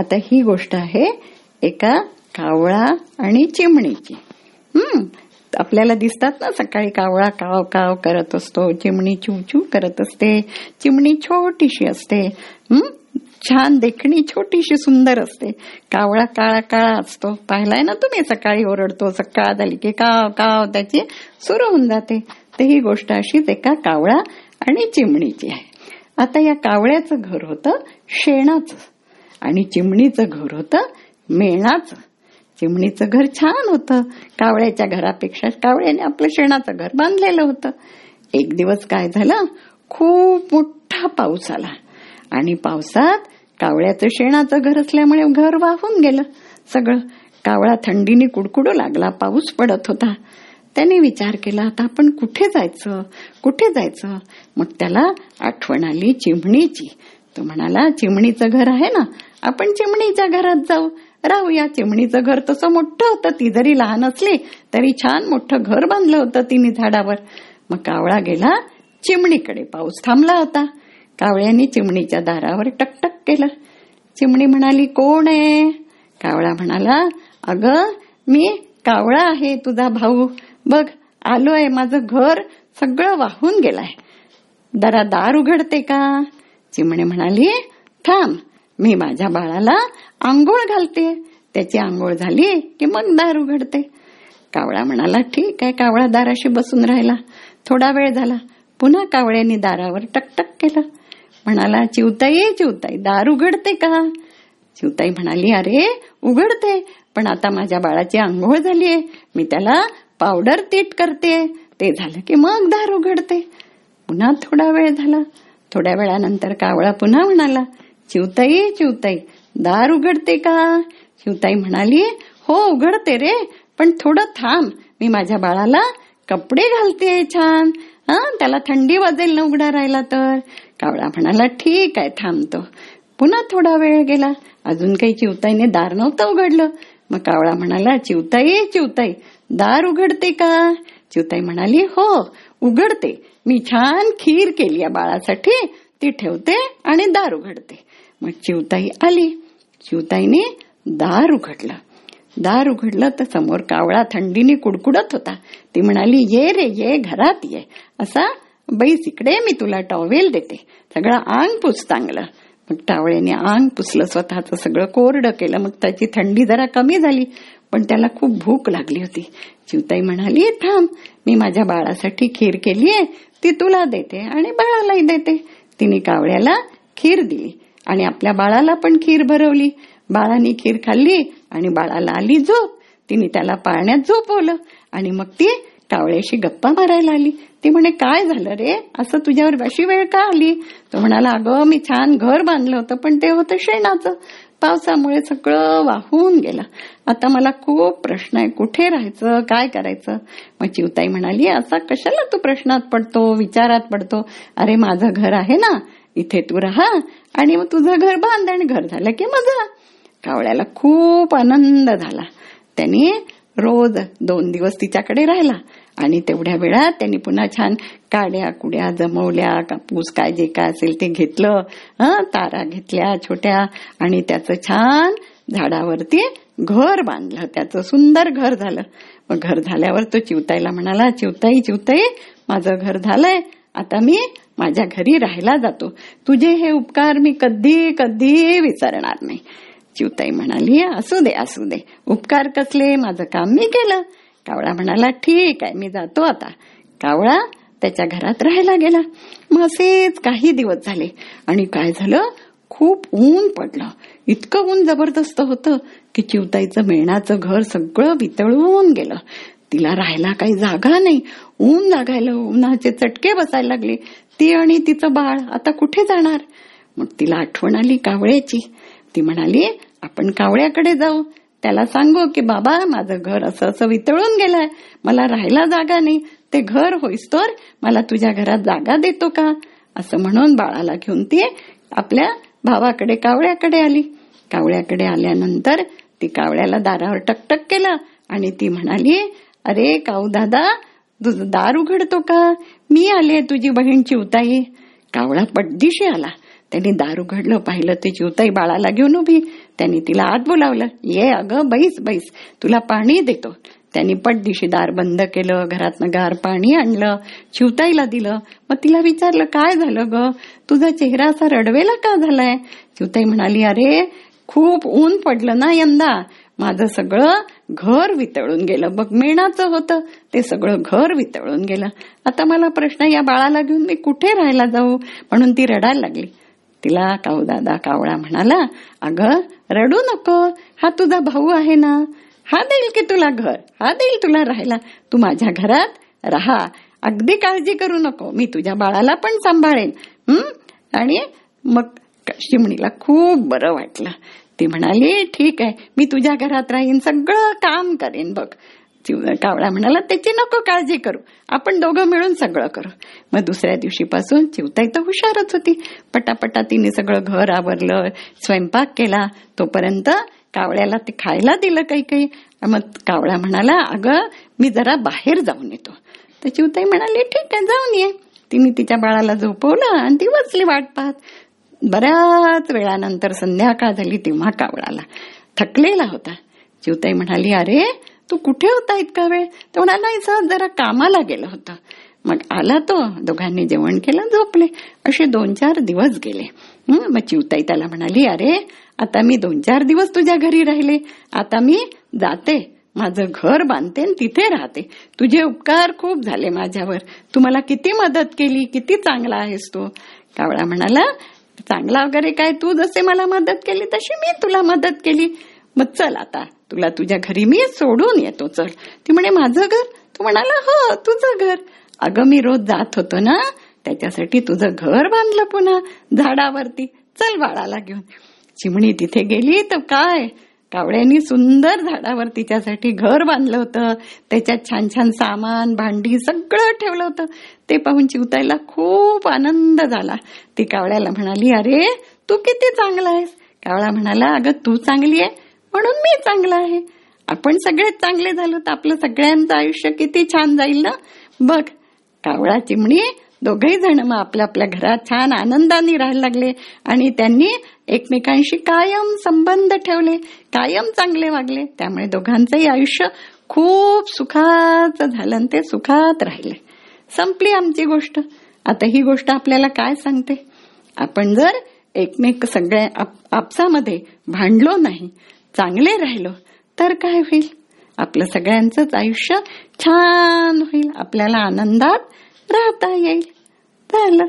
आता ही गोष्ट आहे एका कावळा आणि चिमणीची. हम्म आपल्याला दिसतात ना सकाळी कावळा काव काव करत असतो चिमणी चू करत असते चिमणी छोटीशी असते हम्म छान देखणी छोटीशी सुंदर असते. कावळा काळा काळा असतो. पाहिलाय ना तुम्ही सकाळी ओरडतो सकाळ झाली की काव काव त्याची सुरू होऊन जाते. तर ही गोष्ट अशीच एका कावळा आणि चिमणीची आहे. आता या कावळ्याचं घर होतं शेणाचं. आणि चिमणीचं घर होतं मेणाचं. चिमणीचं घर छान होतं. कावळ्याच्या घरापेक्षा कावळ्याने आपलं शेणाचं घर बांधलेलं होतं. एक दिवस काय झालं? खूप मोठा पाऊस आला. आणि पावसात कावळ्याचं शेणाचं घर असल्यामुळे घर वाहून गेलं. सगळं कावळा थंडीने कुडकुडू लागला. पाऊस पडत होता. त्याने विचार केला आता आपण कुठे जायचं? कुठे जायचं? मग त्याला आठवण आली चिमणीची. तो म्हणाला चिमणीचं घर आहे ना? आपण चिमणीच्या घरात जाऊ. राहूया. चिमणीचं घर तसं मोठं होतं. ती जरी लहान असली तरी छान मोठं घर बांधलं होतं तिने झाडावर. मग कावळा गेला. चिमणीकडे पाऊस थांबला होता. कावळ्याने चिमणीच्या दारावर टकटक केलं. चिमणी म्हणाली कोण आहे? कावळा म्हणाला अगं मी कावळा आहे तुझा भाऊ. बघ आलोय. माझं घर सगळं वाहून गेलाय. जरा दार उघडते का? चिमणी म्हणाली थांब मी माझ्या बाळाला आंघोळ घालते. त्याची आंघोळ झाली की मग दार उघडते. कावळा म्हणाला ठीक आहे कावळा दाराशी बसून राहिला. थोडा वेळ झाला. पुन्हा कावळ्याने दारावर टकटक केलं. म्हणाला चिवताई चिवताई दार उघडते का? चिवताई म्हणाली अरे उघडते पण आता माझ्या बाळाची आंघोळ झालीये. मी त्याला पावडर तीट करते. ते झालं की मग दार उघडते. पुन्हा थोडा वेळ झाला. थोड्या वेळानंतर कावळा पुन्हा म्हणाला चिवताई चिवताई दार उघडते का? चिवताई म्हणाली हो उघडते रे पण थोडं थांब मी माझ्या बाळाला कपडे घालते छान. हा त्याला थंडी वाजेल न उघडा राहिला तर? कावळा म्हणाला ठीक आहे थांबतो. पुन्हा थोडा वेळ गेला अजून काही चिवताईने दार नव्हतं उघडलं. मग कावळा म्हणाला चिवताई चिवताई दार उघडते का? चिवताई म्हणाली हो उघडते. मी छान खीर केली या बाळासाठी. ती ठेवते आणि दार उघडते. मग चिवताई आली. चिवताईने दार उघडलं. दार उघडलं तर समोर कावळा थंडीने कुडकुडत होता. ती म्हणाली ये रे ये घरात ये. असा बैस इकडे मी तुला टॉवेल देते. सगळं अंग पुस चांगलं मग टावळ्याने अंग पुसलं स्वतःचं सगळं कोरडं केलं मग त्याची थंडी जरा कमी झाली पण त्याला खूप भूक लागली होती. चिवताई म्हणाली थांब मी माझ्या बाळासाठी खीर केली आहे ती तुला देते आणि बाळालाही देते. तिने कावळ्याला खीर दिली आणि आपल्या बाळाला पण खीर भरवली. बाळाने खीर खाल्ली आणि बाळाला आली झोप. तिने त्याला पाळण्यात झोपवलं आणि मग ती कावळ्याशी गप्पा मारायला आली. ती म्हणे काय झालं रे? असं तुझ्यावर अशी वेळ का आली? तो म्हणाला अगं मी छान घर बांधलं होतं पण ते होतं शेणाचं. पावसामुळे सगळं वाहून गेलं. आता मला खूप प्रश्न आहे. कुठे राहायचं? काय करायचं? मग चिवताई म्हणाली असा कशाला तू प्रश्नात पडतो विचारात पडतो? अरे माझं घर आहे ना इथे तू राहा आणि मग तुझं घर बांध आणि घर झालं की मजा. कावळ्याला खूप आनंद झाला. त्यांनी रोज दोन दिवस तिच्याकडे राहिला. आणि तेवढ्या वेळात त्यांनी पुन्हा छान काड्या कुड्या जमवल्या कापूस काय जे काय असेल ते घेतलं. तारा घेतल्या छोट्या आणि त्याचं छान झाडावरती घर बांधलं. त्याचं सुंदर घर झालं. मग घर झाल्यावर तो चिवताईला म्हणाला चिवताई चिवताई माझं घर झालंय. आता मी माझ्या घरी राहायला जातो. तुझे हे उपकार मी कधी कधी विसरणार नाही. चिवताई म्हणाली असू दे असू दे. उपकार कसले? माझं काम मी केलं. कावळा म्हणाला ठीक आहे मी जातो आता. कावळा त्याच्या घरात राहायला गेला. मग असेच काही दिवस झाले आणि काय झालं? खूप ऊन पडलं. इतकं ऊन जबरदस्त होतं की चिवताईचं मेणाचं घर सगळं वितळून गेलं. तिला राहायला काही जागा नाही. ऊन लागायला उन्हाचे चटके बसायला लागले. ती आणि तिचं बाळ आता कुठे जाणार? मग तिला आठवण आली कावळ्याची. ती म्हणाली आपण कावळ्याकडे जाऊ. त्याला सांगू की बाबा माझं घर असं असं वितळून गेलंय. मला राहायला जागा नाही. ते घर होईस तर मला तुझ्या घरात जागा देतो का? असं म्हणून बाळाला घेऊन ती आपल्या भावाकडे कावळ्याकडे आली. कावळ्याकडे आल्यानंतर ती कावळ्याला दारावर टकटक केलं आणि ती म्हणाली अरे काऊ दादा तुझं दार उघडतो का? मी आले तुझी बहीण चिवताई कावळा पड्डीशी आला. त्यांनी दार उघडलं पाहिलं ते जीवताई बाळाला घेऊन उभी. त्यांनी तिला आत बोलावलं. ये अगं बैस बैस. तुला पाणी देतो. त्यांनी पटदिशी दार बंद केलं घरातनं गार पाणी आणलं चिवताईला दिलं. मग तिला विचारलं काय झालं ग? तुझा चेहरा असा रडवेला का झालाय? चिवताई म्हणाली अरे खूप ऊन पडलं ना यंदा. माझं सगळं घर वितळून गेलं. बघ मेणाचं होतं. ते सगळं घर वितळून गेलं. आता मला प्रश्न या बाळाला घेऊन मी कुठे राहायला जाऊ? म्हणून ती रडायला लागली. तिला काऊ दादा कावळा म्हणाला अगं रडू नको. हा तुझा भाऊ आहे ना? हा देईल की तुला घर? हा देईल तुला राहायला? तू माझ्या घरात राहा. अगदी काळजी करू नको. मी तुझ्या बाळाला पण सांभाळेन. हम्म आणि मग शिमणीला खूप बरं वाटलं. ती म्हणाली ठीक आहे. मी तुझ्या घरात राहीन. सगळं काम करेन. बघ. कावळा म्हणाला त्याची नको काळजी करू. आपण दोघं मिळून सगळं करू. मग दुसऱ्या दिवशीपासून चिवताई तर हुशारच होती. पटापटा तिने सगळं घर आवरलं स्वयंपाक केला. तोपर्यंत कावळ्याला ते खायला दिलं काही काही. मग कावळा म्हणाला अगं मी जरा बाहेर जाऊन येतो. तर चिवताई म्हणाली ठीक आहे जाऊन ये. तिने तिच्या बाळाला झोपवलं आणि ती बसली वाट पाहत. बऱ्याच वेळानंतर संध्याकाळ झाली तेव्हा कावळाला थकलेला होता. चिवताई म्हणाली अरे तू कुठे होता इतका वेळ? तो म्हणाला नाही जरा कामाला गेलं होतं. मग आला तो दोघांनी जेवण केलं झोपले. असे दोन चार दिवस गेले. मग चिवताई त्याला म्हणाली अरे आता मी दोन चार दिवस तुझ्या घरी राहिले. आता मी जाते. माझं घर बांधते तिथे राहते. तुझे उपकार खूप झाले माझ्यावर. तू मला किती मदत केली किती चांगला आहेस तू. कावळा म्हणाला चांगला वगैरे काय? तू जसे मला मदत केली तशी मी तुला मदत केली. मग चल आता. तुला तुझ्या घरी मी सोडून येतो चल. ती म्हणे माझं घर? तू म्हणाला हो तुझं घर. अगं मी रोज जात होतो ना त्याच्यासाठी तुझं घर बांधलं पुन्हा झाडावरती. चल बाळाला घेऊन. चिमणी तिथे गेली तर काय? कावळ्यांनी सुंदर झाडावर तिच्यासाठी घर बांधलं होतं. त्याच्यात छान छान सामान भांडी सगळं ठेवलं होतं. ते पाहून चिवतायला खूप आनंद झाला. ती कावळ्याला म्हणाली अरे तू किती चांगला आहेस. कावळा म्हणाला अगं तू चांगली आहे. म्हणून मी चांगला आहे. आपण सगळेच चांगले झालो तर आपलं सगळ्यांचं आयुष्य किती छान जाईल ना? बघ कावळा चिमणी दोघही जण मग आपल्या आपल्या घरात छान आनंदाने राहायला लागले आणि त्यांनी एकमेकांशी कायम संबंध ठेवले कायम चांगले वागले. त्यामुळे दोघांचंही आयुष्य खूप सुखाचं झालं आणि ते सुखात राहिले. संपली आमची गोष्ट. आता ही गोष्ट आपल्याला काय सांगते? आपण जर एकमेक सगळ्या आपसामध्ये भांडलो नाही चांगले राहिलो तर काय होईल? आपलं सगळ्यांचंच आयुष्य छान होईल. आपल्याला आनंदात राहता येईल. झालं.